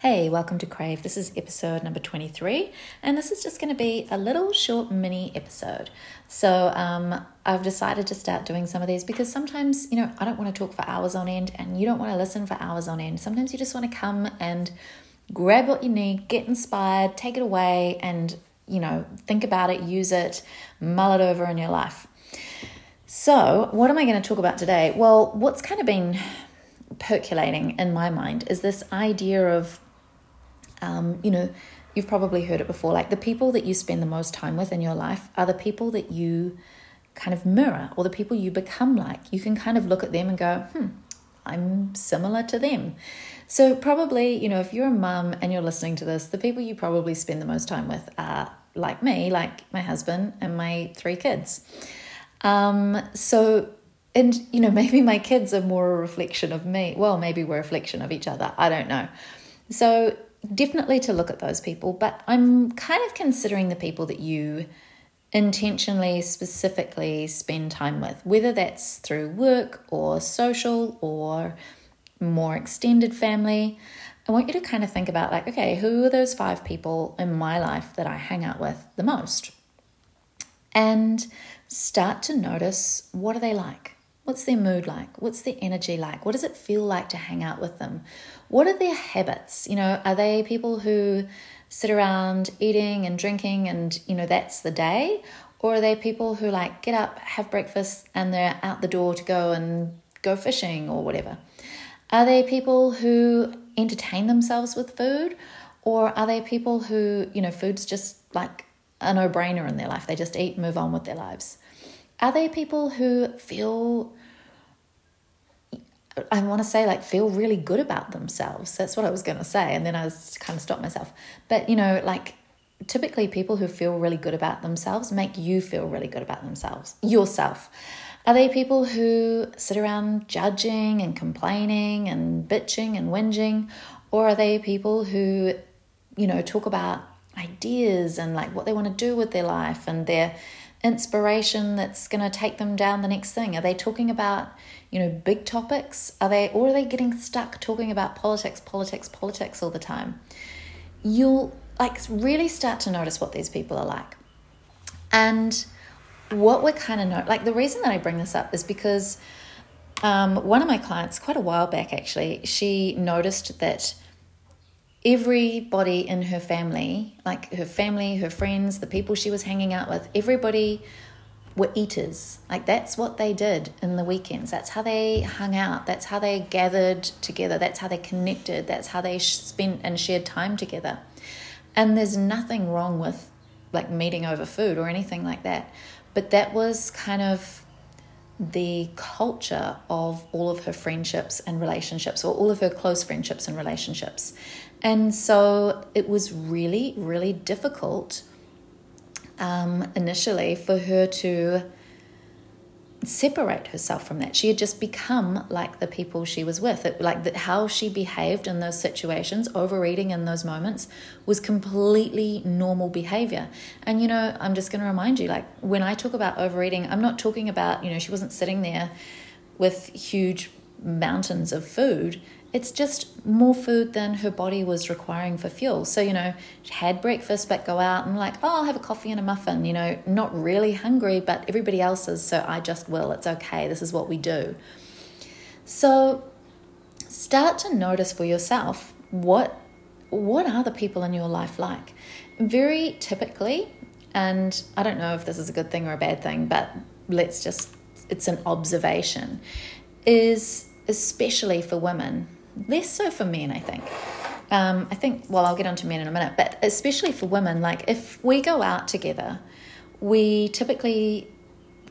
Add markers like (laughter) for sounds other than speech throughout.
Hey, welcome to Crave. This is episode number 23, and this is just going to be a little short mini episode. So, um, I've decided to start doing some of these because sometimes, you know, I don't want to talk for hours on end, and you don't want to listen for hours on end. Sometimes you just want to come and grab what you need, get inspired, take it away, and, you know, think about it, use it, mull it over in your life. So, what am I going to talk about today? Well, what's kind of been percolating in my mind is this idea of um, you know, you've probably heard it before. Like the people that you spend the most time with in your life are the people that you kind of mirror or the people you become like. You can kind of look at them and go, hmm, I'm similar to them. So, probably, you know, if you're a mum and you're listening to this, the people you probably spend the most time with are like me, like my husband and my three kids. Um, so, and you know, (laughs) maybe my kids are more a reflection of me. Well, maybe we're a reflection of each other. I don't know. So, definitely to look at those people, but I'm kind of considering the people that you intentionally, specifically spend time with, whether that's through work or social or more extended family. I want you to kind of think about, like, okay, who are those five people in my life that I hang out with the most? And start to notice what are they like? What's their mood like? What's their energy like? What does it feel like to hang out with them? What are their habits? You know, are they people who sit around eating and drinking and, you know, that's the day? Or are they people who like get up, have breakfast, and they're out the door to go and go fishing or whatever? Are they people who entertain themselves with food? Or are they people who, you know, food's just like a no brainer in their life? They just eat, move on with their lives. Are they people who feel I want to say like feel really good about themselves. That's what I was going to say. And then I was kind of stopped myself. But, you know, like typically people who feel really good about themselves make you feel really good about themselves, yourself. Are they people who sit around judging and complaining and bitching and whinging? Or are they people who, you know, talk about ideas and like what they want to do with their life and their inspiration that's going to take them down the next thing? Are they talking about, you know, big topics? Are they or are they getting stuck talking about politics, politics, politics all the time? You'll like really start to notice what these people are like. And what we're kind of like the reason that I bring this up is because um, one of my clients, quite a while back actually, she noticed that everybody in her family, like her family, her friends, the people she was hanging out with, everybody were eaters. Like that's what they did in the weekends. That's how they hung out. That's how they gathered together. That's how they connected. That's how they spent and shared time together. And there's nothing wrong with like meeting over food or anything like that. But that was kind of the culture of all of her friendships and relationships, or all of her close friendships and relationships. And so it was really, really difficult um, initially for her to separate herself from that. She had just become like the people she was with. It, like the, how she behaved in those situations, overeating in those moments, was completely normal behavior. And you know, I'm just going to remind you, like when I talk about overeating, I'm not talking about you know she wasn't sitting there with huge mountains of food it's just more food than her body was requiring for fuel. So, you know, she had breakfast, but go out and like, oh, I'll have a coffee and a muffin, you know, not really hungry, but everybody else is, so I just will. It's okay. This is what we do. So, start to notice for yourself what what are the people in your life like? Very typically, and I don't know if this is a good thing or a bad thing, but let's just it's an observation is especially for women less so for men, I think. Um, I think, well, I'll get on to men in a minute, but especially for women, like if we go out together, we typically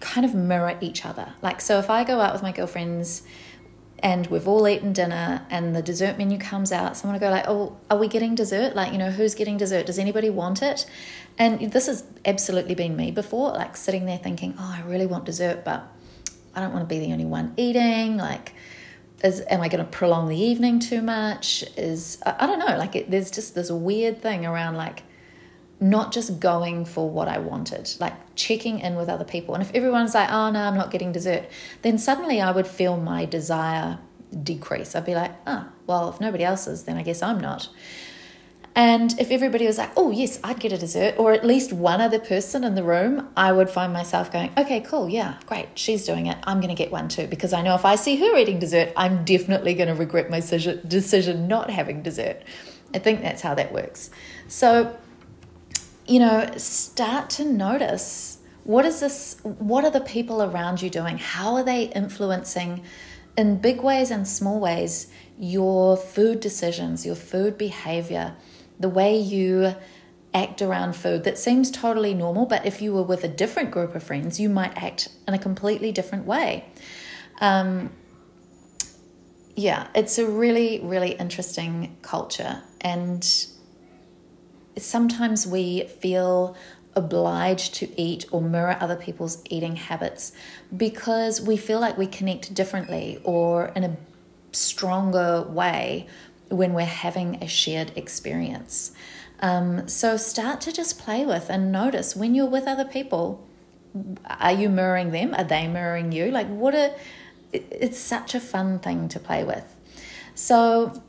kind of mirror each other. Like, so if I go out with my girlfriends and we've all eaten dinner and the dessert menu comes out, someone will go like, oh, are we getting dessert? Like, you know, who's getting dessert? Does anybody want it? And this has absolutely been me before, like sitting there thinking, oh, I really want dessert, but I don't want to be the only one eating. Like, is am I going to prolong the evening too much? Is I, I don't know. Like it, there's just this weird thing around like not just going for what I wanted, like checking in with other people. And if everyone's like, "Oh no, I'm not getting dessert," then suddenly I would feel my desire decrease. I'd be like, oh, well, if nobody else is, then I guess I'm not. And if everybody was like, oh, yes, I'd get a dessert, or at least one other person in the room, I would find myself going, okay, cool, yeah, great, she's doing it. I'm going to get one too. Because I know if I see her eating dessert, I'm definitely going to regret my decision not having dessert. I think that's how that works. So, you know, start to notice what is this, what are the people around you doing? How are they influencing in big ways and small ways your food decisions, your food behavior? The way you act around food that seems totally normal, but if you were with a different group of friends, you might act in a completely different way. Um, yeah, it's a really, really interesting culture. And sometimes we feel obliged to eat or mirror other people's eating habits because we feel like we connect differently or in a stronger way when we're having a shared experience. Um, so start to just play with and notice when you're with other people. Are you mirroring them? Are they mirroring you? Like, what a it's such a fun thing to play with. So,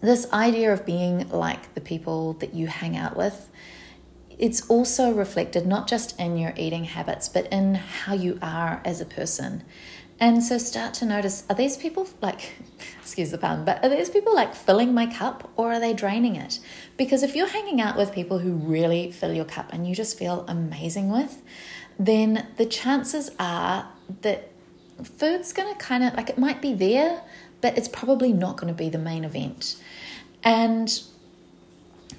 this idea of being like the people that you hang out with, it's also reflected not just in your eating habits, but in how you are as a person. And so start to notice are these people like, excuse the pun, but are these people like filling my cup or are they draining it? Because if you're hanging out with people who really fill your cup and you just feel amazing with, then the chances are that food's going to kind of like it might be there, but it's probably not going to be the main event. And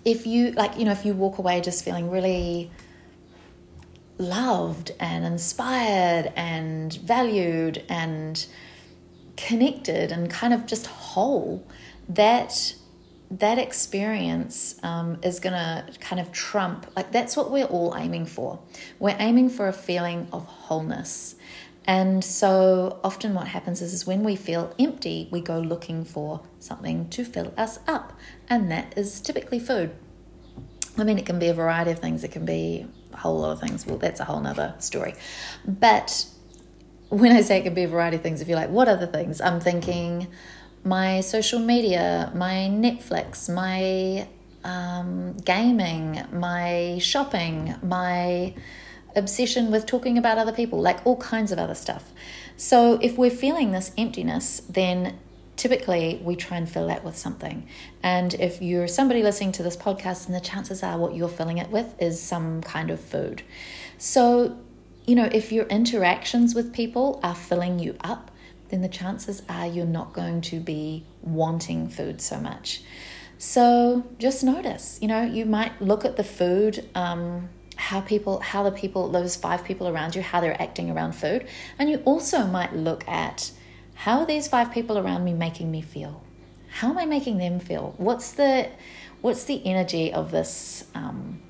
if you like, you know, if you walk away just feeling really loved and inspired and valued and connected and kind of just whole, that that experience um, is going to kind of trump like that's what we're all aiming for. We're aiming for a feeling of wholeness. And so often what happens is, is when we feel empty we go looking for something to fill us up and that is typically food i mean it can be a variety of things it can be a whole lot of things. Well, that's a whole nother story. But when I say it can be a variety of things, if you're like, what other things? I'm thinking my social media, my Netflix, my um, gaming, my shopping, my obsession with talking about other people, like all kinds of other stuff. So if we're feeling this emptiness, then typically we try and fill that with something. And if you're somebody listening to this podcast, and the chances are what you're filling it with is some kind of food. So, you know, if your interactions with people are filling you up, then the chances are you're not going to be wanting food so much. So just notice, you know, you might look at the food. Um, how people how the people those five people around you how they're acting around food and you also might look at how are these five people around me making me feel? How am I making them feel? What's the what's the energy of this um,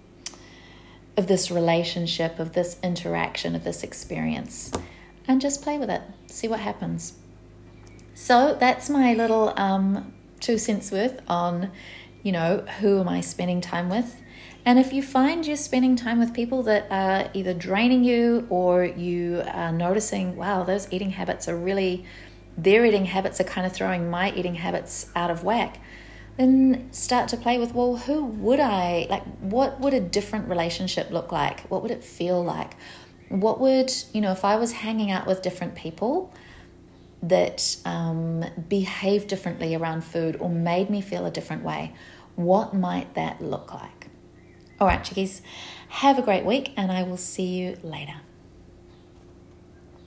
of this relationship, of this interaction, of this experience? And just play with it. See what happens. So that's my little um, two cents worth on, you know, who am I spending time with? And if you find you're spending time with people that are either draining you or you are noticing, wow, those eating habits are really their eating habits are kind of throwing my eating habits out of whack, then start to play with, well, who would I, like, what would a different relationship look like? What would it feel like? What would, you know, if I was hanging out with different people that um, behave differently around food or made me feel a different way, what might that look like? All right, chickies, have a great week and I will see you later.